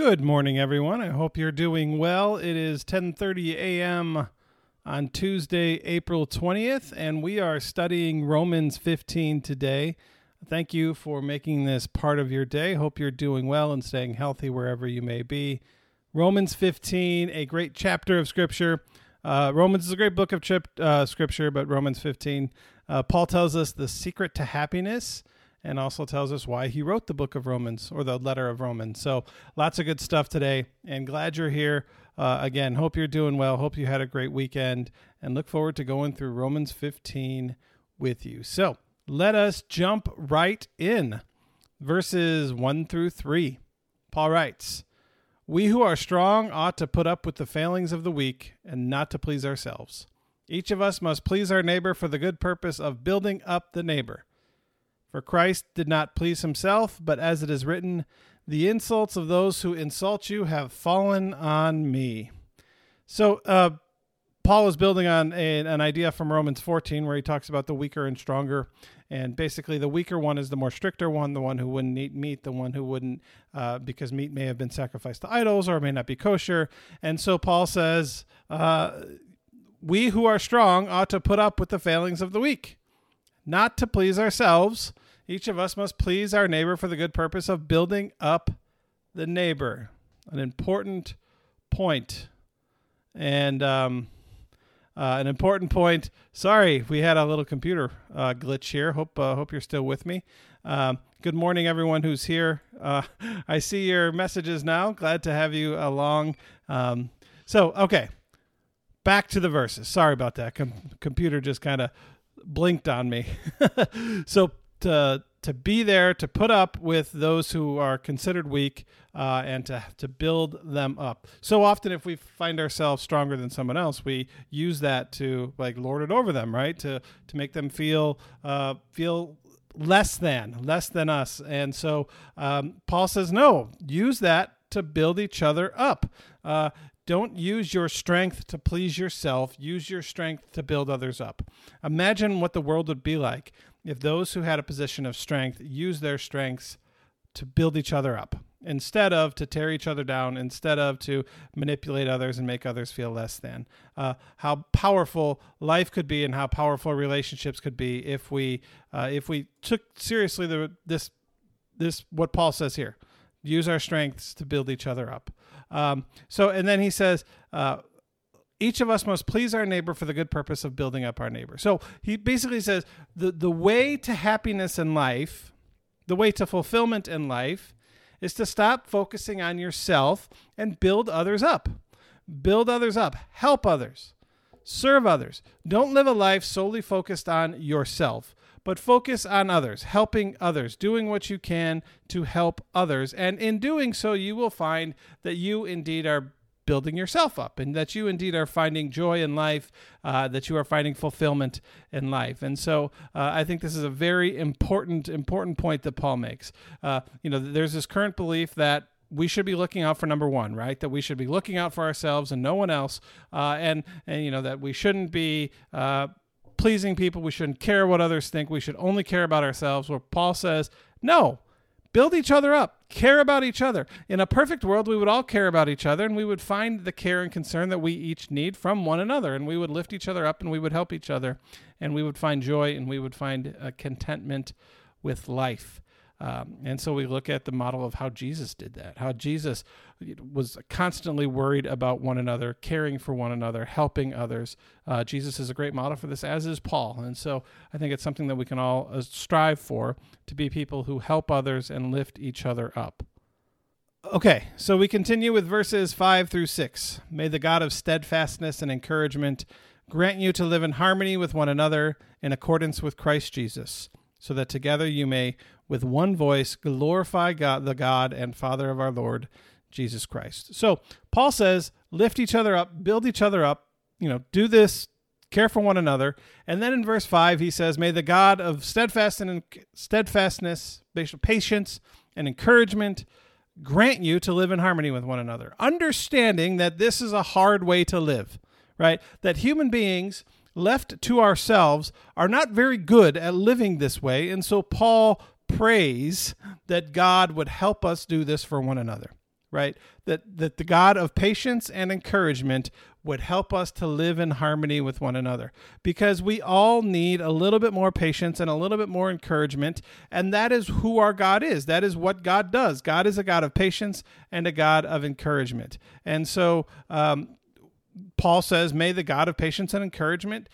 Good morning, everyone. I hope you're doing well. It is 10:30 a.m. on Tuesday, April 20th, and we are studying Romans 15 today. Thank you for making this part of your day. Hope you're doing well and staying healthy wherever you may be. Romans 15, a great chapter of Scripture. Uh, Romans is a great book of chip, uh, Scripture, but Romans 15, uh, Paul tells us the secret to happiness and also tells us why he wrote the book of Romans or the letter of Romans. So lots of good stuff today, and glad you're here. Uh, again, hope you're doing well. Hope you had a great weekend, and look forward to going through Romans 15 with you. So let us jump right in. Verses 1 through 3. Paul writes, We who are strong ought to put up with the failings of the weak and not to please ourselves. Each of us must please our neighbor for the good purpose of building up the neighbor. For Christ did not please himself, but as it is written, the insults of those who insult you have fallen on me. So, uh, Paul is building on a, an idea from Romans 14 where he talks about the weaker and stronger. And basically, the weaker one is the more stricter one, the one who wouldn't eat meat, the one who wouldn't, uh, because meat may have been sacrificed to idols or may not be kosher. And so Paul says, uh, We who are strong ought to put up with the failings of the weak, not to please ourselves each of us must please our neighbor for the good purpose of building up the neighbor. An important point. And um, uh, an important point. Sorry, we had a little computer uh, glitch here. Hope uh, hope you're still with me. Um, good morning, everyone who's here. Uh, I see your messages now. Glad to have you along. Um, so, okay, back to the verses. Sorry about that. Com- computer just kind of blinked on me. so to to be there to put up with those who are considered weak uh, and to to build them up. So often, if we find ourselves stronger than someone else, we use that to like lord it over them, right? To to make them feel uh, feel less than less than us. And so um, Paul says, no, use that to build each other up. Uh, don't use your strength to please yourself. Use your strength to build others up. Imagine what the world would be like if those who had a position of strength used their strengths to build each other up instead of to tear each other down, instead of to manipulate others and make others feel less than. Uh, how powerful life could be and how powerful relationships could be if we uh, if we took seriously the this this what Paul says here. Use our strengths to build each other up. Um, so, and then he says, uh, each of us must please our neighbor for the good purpose of building up our neighbor. So he basically says the, the way to happiness in life, the way to fulfillment in life, is to stop focusing on yourself and build others up. Build others up, help others, serve others. Don't live a life solely focused on yourself, but focus on others, helping others, doing what you can to help others. And in doing so, you will find that you indeed are building yourself up and that you indeed are finding joy in life, uh, that you are finding fulfillment in life. And so uh, I think this is a very important, important point that Paul makes. Uh, you know, there's this current belief that we should be looking out for number one, right? That we should be looking out for ourselves and no one else, uh, and and you know that we shouldn't be uh, pleasing people. We shouldn't care what others think. We should only care about ourselves. Where Paul says, no, build each other up, care about each other. In a perfect world, we would all care about each other and we would find the care and concern that we each need from one another and we would lift each other up and we would help each other and we would find joy and we would find uh, contentment with life. Um, and so we look at the model of how Jesus did that, how Jesus was constantly worried about one another, caring for one another, helping others. Uh, Jesus is a great model for this, as is Paul. And so I think it's something that we can all uh, strive for to be people who help others and lift each other up. Okay, so we continue with verses 5 through 6. May the God of steadfastness and encouragement grant you to live in harmony with one another in accordance with Christ Jesus, so that together you may with one voice glorify God, the God and Father of our Lord Jesus Christ. So Paul says, lift each other up, build each other up, you know, do this, care for one another. And then in verse 5, he says, May the God of steadfast and steadfastness, patience, and encouragement grant you to live in harmony with one another, understanding that this is a hard way to live, right? That human beings left to ourselves are not very good at living this way. And so Paul prays that God would help us do this for one another. right? That that the God of patience and encouragement would help us to live in harmony with one another because we all need a little bit more patience and a little bit more encouragement and that is who our God is. That is what God does. God is a God of patience and a God of encouragement. And so um, Paul says, "May the God of patience and encouragement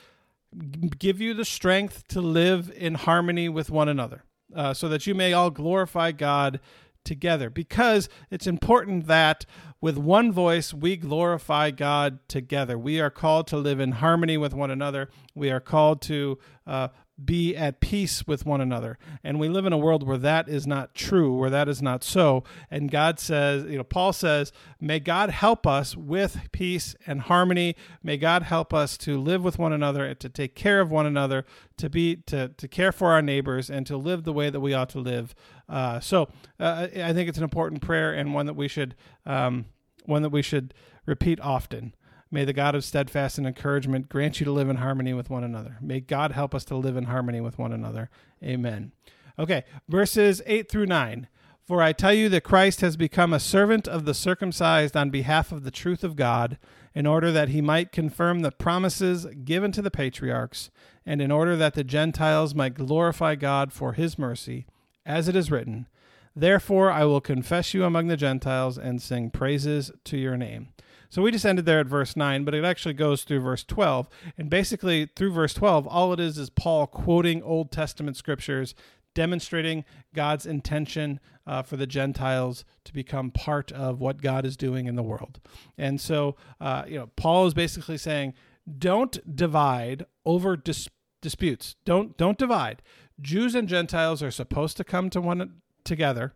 give you the strength to live in harmony with one another." Uh, so that you may all glorify God together because it's important that with one voice we glorify God together. We are called to live in harmony with one another. We are called to uh, be at peace with one another. And we live in a world where that is not true, where that is not so. And God says, you know, Paul says, may God help us with peace and harmony. May God help us to live with one another and to take care of one another, to be to to care for our neighbors and to live the way that we ought to live. Uh, so uh, I think it's an important prayer and one that we should um, one that we should repeat often. May the God of steadfast and encouragement grant you to live in harmony with one another. May God help us to live in harmony with one another. Amen. Okay, verses 8 through 9. For I tell you that Christ has become a servant of the circumcised on behalf of the truth of God, in order that he might confirm the promises given to the patriarchs, and in order that the Gentiles might glorify God for his mercy, as it is written, Therefore I will confess you among the Gentiles and sing praises to your name. So we just ended there at verse 9, but it actually goes through verse 12. And basically, through verse 12, all it is is Paul quoting Old Testament scriptures, demonstrating God's intention uh, for the Gentiles to become part of what God is doing in the world. And so, uh, you know, Paul is basically saying, don't divide over dis- disputes. Don't don't divide. Jews and Gentiles are supposed to come to one together,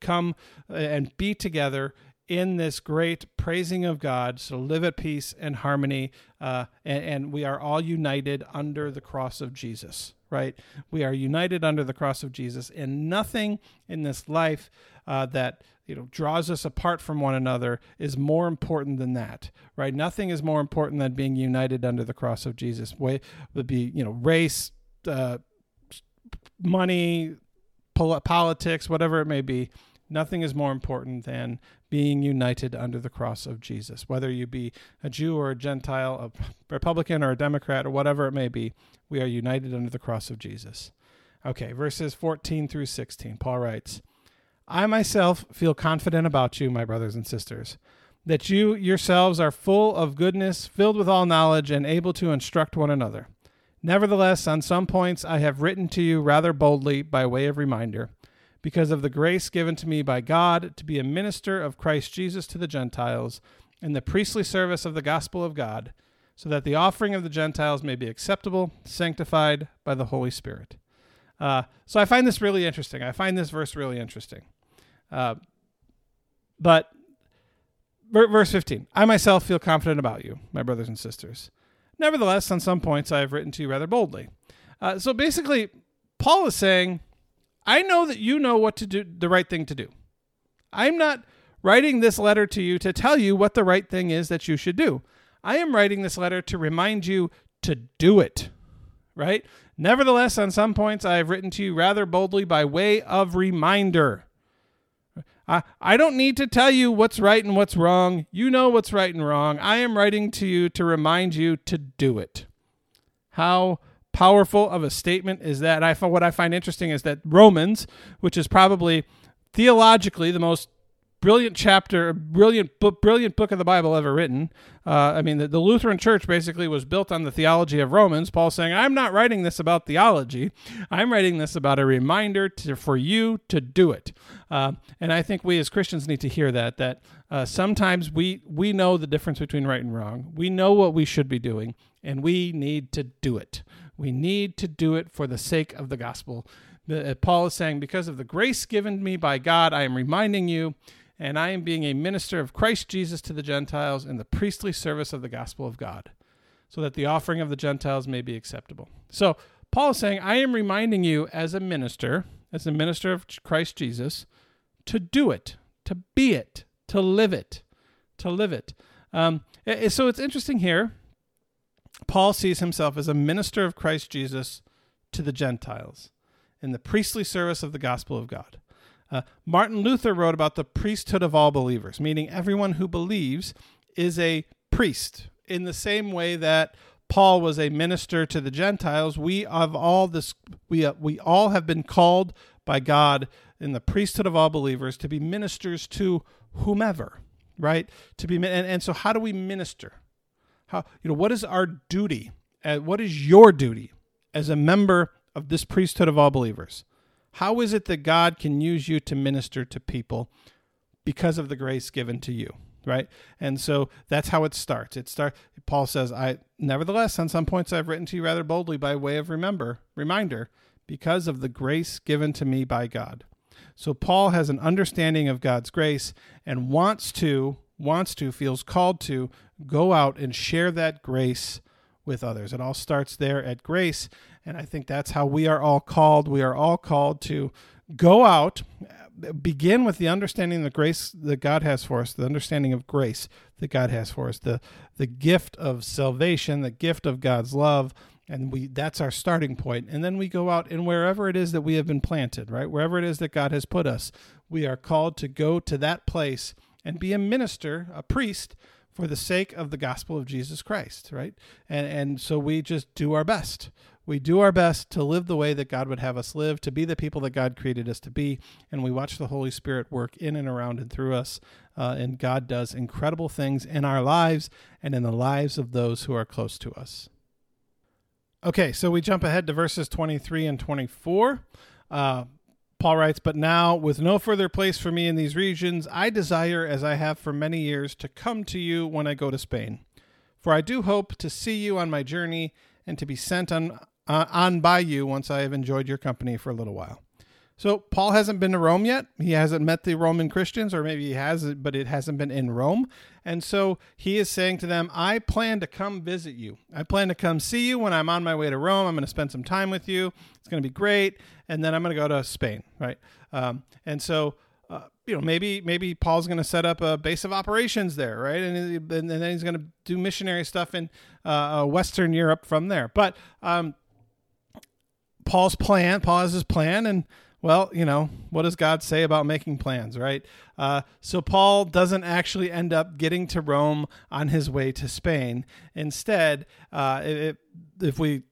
come uh, and be together in this great praising of God, so live at peace and harmony, uh, and, and, we are all united under the cross of Jesus, right? We are united under the cross of Jesus, and nothing in this life uh, that you know draws us apart from one another is more important than that, right? Nothing is more important than being united under the cross of Jesus. Way would be you know race, uh, money, pol- politics, whatever it may be Nothing is more important than being united under the cross of Jesus. Whether you be a Jew or a Gentile, a Republican or a Democrat, or whatever it may be, we are united under the cross of Jesus. Okay, verses 14 through 16. Paul writes, I myself feel confident about you, my brothers and sisters, that you yourselves are full of goodness, filled with all knowledge, and able to instruct one another. Nevertheless, on some points I have written to you rather boldly by way of reminder because of the grace given to me by God to be a minister of Christ Jesus to the Gentiles in the priestly service of the gospel of God, so that the offering of the Gentiles may be acceptable, sanctified by the Holy Spirit. Uh, so I find this really interesting. I find this verse really interesting. Uh, but verse 15 I myself feel confident about you, my brothers and sisters. Nevertheless, on some points I have written to you rather boldly. Uh, so basically, Paul is saying, I know that you know what to do, the right thing to do. I'm not writing this letter to you to tell you what the right thing is that you should do. I am writing this letter to remind you to do it, right? Nevertheless, on some points, I have written to you rather boldly by way of reminder. I, I don't need to tell you what's right and what's wrong. You know what's right and wrong. I am writing to you to remind you to do it. How powerful of a statement is that I what I find interesting is that Romans, which is probably theologically the most brilliant chapter, brilliant book, brilliant book of the Bible ever written. Uh, I mean, the, the, Lutheran Church basically was built on the theology of Romans. Paul saying, "I'm not writing this about theology. I'm writing this about a reminder to, for you to do it." Uh, and I think we as Christians need to hear that. That uh, sometimes we we know the difference between right and wrong. We know what we should be doing, and we need to do it. We need to do it for the sake of the gospel. The, uh, Paul is saying, because of the grace given me by God, I am reminding you, and I am being a minister of Christ Jesus to the Gentiles in the priestly service of the gospel of God, so that the offering of the Gentiles may be acceptable. So, Paul is saying, I am reminding you as a minister, as a minister of Christ Jesus, to do it, to be it, to live it, to live it. Um, so it's interesting here Paul sees himself as a minister of Christ Jesus to the Gentiles in the priestly service of the gospel of God. Uh, Martin Luther wrote about the priesthood of all believers, meaning everyone who believes is a priest in the same way that Paul was a minister to the Gentiles. We have all this we uh, we all have been called by God in the priesthood of all believers to be ministers to whomever, right? To be and, and so how do we minister? How you know what is our duty? Uh, what is your duty as a member of this priesthood of all believers? How is it that God can use you to minister to people because of the grace given to you? Right. And so that's how it starts. It start Paul says, I nevertheless on some points I've written to you rather boldly by way of remember reminder, because of the grace given to me by God. So Paul has an understanding of God's grace and wants to, wants to, feels called to go out and share that grace with others. It all starts there at grace. And I think that's how we are all called. We are all called to go out, begin with the understanding of the grace that God has for us, the understanding of grace that God has for us, the, the gift of salvation, the gift of God's love. And we that's our starting point. And then we go out and wherever it is that we have been planted, right? Wherever it is that God has put us, we are called to go to that place and be a minister, a priest for the sake of the gospel of Jesus Christ, right? And and so we just do our best. We do our best to live the way that God would have us live, to be the people that God created us to be, and we watch the Holy Spirit work in and around and through us. Uh, and God does incredible things in our lives and in the lives of those who are close to us. Okay, so we jump ahead to verses 23 and 24. Uh, Paul writes, But now, with no further place for me in these regions, I desire, as I have for many years, to come to you when I go to Spain. For I do hope to see you on my journey and to be sent on, uh, on by you once I have enjoyed your company for a little while. So Paul hasn't been to Rome yet. He hasn't met the Roman Christians, or maybe he has, but it hasn't been in Rome. And so he is saying to them, I plan to come visit you. I plan to come see you when I'm on my way to Rome. I'm going to spend some time with you. It's going to be great. And then I'm going to go to Spain, right? Um, and so, uh, you know, maybe maybe Paul's going to set up a base of operations there, right? And, and then he's going to do missionary stuff in uh, uh, Western Europe from there. But um, Paul's plan, Paul has his plan, and well, you know, what does God say about making plans, right? Uh, so Paul doesn't actually end up getting to Rome on his way to Spain. Instead, uh, it, if we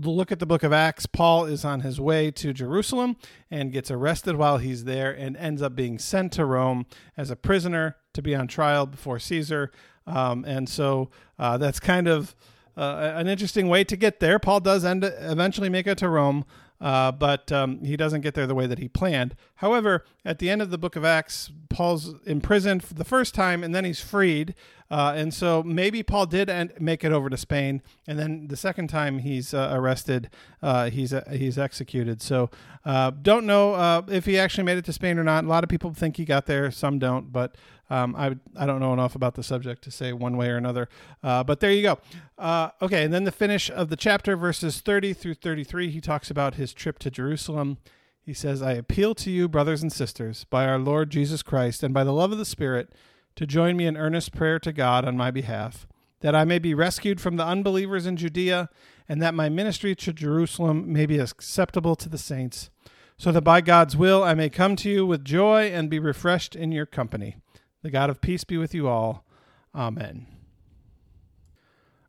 look at the book of Acts, Paul is on his way to Jerusalem and gets arrested while he's there and ends up being sent to Rome as a prisoner to be on trial before Caesar. Um, and so uh, that's kind of uh, an interesting way to get there. Paul does end eventually make it to Rome, uh, but um, he doesn't get there the way that he planned. However, at the end of the book of Acts, Paul's imprisoned for the first time and then he's freed. Uh, and so maybe Paul did end, make it over to Spain, and then the second time he's uh, arrested, uh, he's uh, he's executed. So uh, don't know if he actually made it to Spain or not. A lot of people think he got there, some don't, but um, I I don't know enough about the subject to say one way or another. but there you go. okay, and then the finish of the chapter, verses thirty through thirty-three, he talks about his trip to Jerusalem. He says, I appeal to you, brothers and sisters, by our Lord Jesus Christ and by the love of the Spirit to join me in earnest prayer to God on my behalf, that I may be rescued from the unbelievers in Judea, and that my ministry to Jerusalem may be acceptable to the saints, so that by God's will I may come to you with joy and be refreshed in your company. The God of peace be with you all. Amen.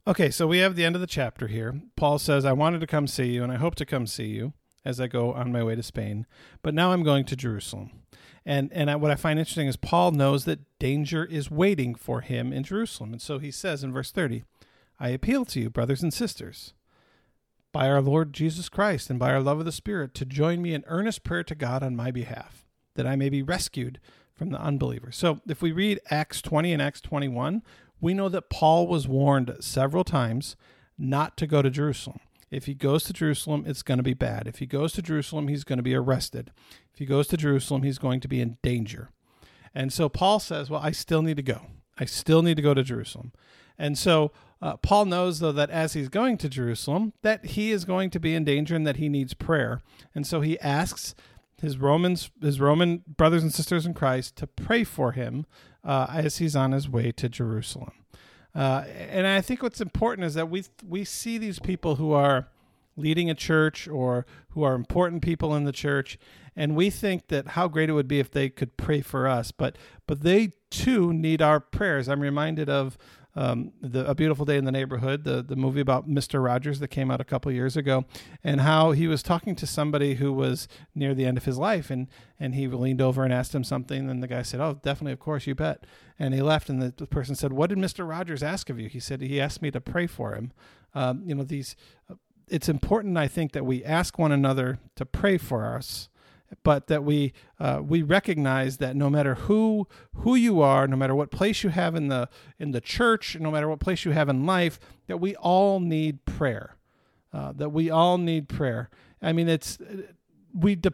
Okay, so we have the end of the chapter here. Paul says, I wanted to come see you, and I hope to come see you as I go on my way to Spain, but now I'm going to Jerusalem. And and I, what I find interesting is Paul knows that danger is waiting for him in Jerusalem, and so he says in verse thirty, "I appeal to you, brothers and sisters, by our Lord Jesus Christ and by our love of the Spirit, to join me in earnest prayer to God on my behalf, that I may be rescued from the unbelievers." So if we read Acts twenty and Acts twenty one, we know that Paul was warned several times not to go to Jerusalem. If he goes to Jerusalem, it's going to be bad. If he goes to Jerusalem, he's going to be arrested. If he goes to Jerusalem, he's going to be in danger. And so Paul says, Well, I still need to go. I still need to go to Jerusalem. And so uh, Paul knows, though, that as he's going to Jerusalem, that he is going to be in danger and that he needs prayer. And so he asks his Romans, his Roman brothers and sisters in Christ, to pray for him uh, as he's on his way to Jerusalem. Uh, and I think what's important is that we we see these people who are leading a church or who are important people in the church and we think that how great it would be if they could pray for us. But but they too need our prayers. I'm reminded of um, the A Beautiful Day in the Neighborhood, the, the movie about Mr. Rogers that came out a couple years ago, and how he was talking to somebody who was near the end of his life, and, and he leaned over and asked him something, and the guy said, "Oh, definitely, of course, you bet." And he left, and the, person said, "What did Mr. Rogers ask of you?" He said, "He asked me to pray for him." Um, you know, these. It's important, I think, that we ask one another to pray for us but that we uh, we recognize that no matter who who you are, no matter what place you have in the in the church, no matter what place you have in life, that we all need prayer. Uh, that we all need prayer. I mean, it's we de-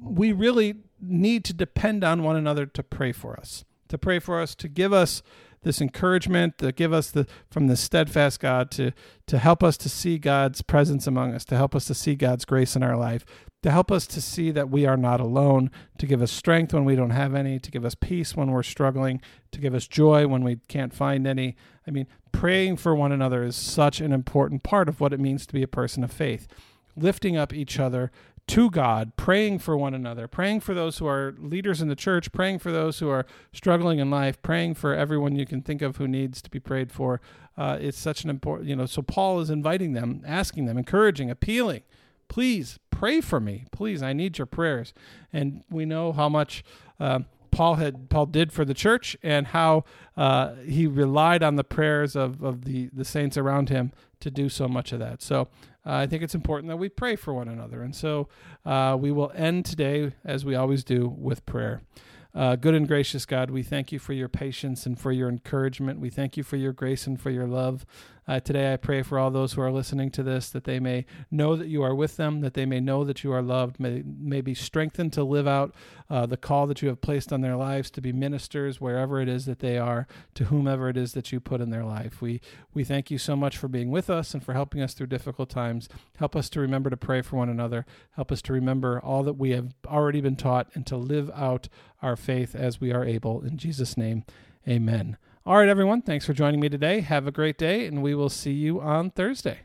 we really need to depend on one another to pray for us, to pray for us, to give us this encouragement, to give us the from the steadfast God to to help us to see God's presence among us, to help us to see God's grace in our life, to help us to see that we are not alone, to give us strength when we don't have any, to give us peace when we're struggling, to give us joy when we can't find any. I mean, praying for one another is such an important part of what it means to be a person of faith. Lifting up each other to God, praying for one another, praying for those who are leaders in the church, praying for those who are struggling in life, praying for everyone you can think of who needs to be prayed for. Uh, it's such an important, you know. So Paul is inviting them, asking them, encouraging, appealing, please pray for me, please. I need your prayers. And we know how much. Uh, Paul had Paul did for the church and how uh, he relied on the prayers of, of the, the saints around him to do so much of that. So uh, I think it's important that we pray for one another. And so uh, we will end today, as we always do, with prayer. Uh, good and gracious God, we thank you for your patience and for your encouragement. We thank you for your grace and for your love. Uh, today, I pray for all those who are listening to this that they may know that you are with them, that they may know that you are loved, may, may be strengthened to live out uh, the call that you have placed on their lives to be ministers wherever it is that they are, to whomever it is that you put in their life. We, we thank you so much for being with us and for helping us through difficult times. Help us to remember to pray for one another. Help us to remember all that we have already been taught and to live out our faith as we are able. In Jesus' name, amen. All right, everyone. Thanks for joining me today. Have a great day, and we will see you on Thursday.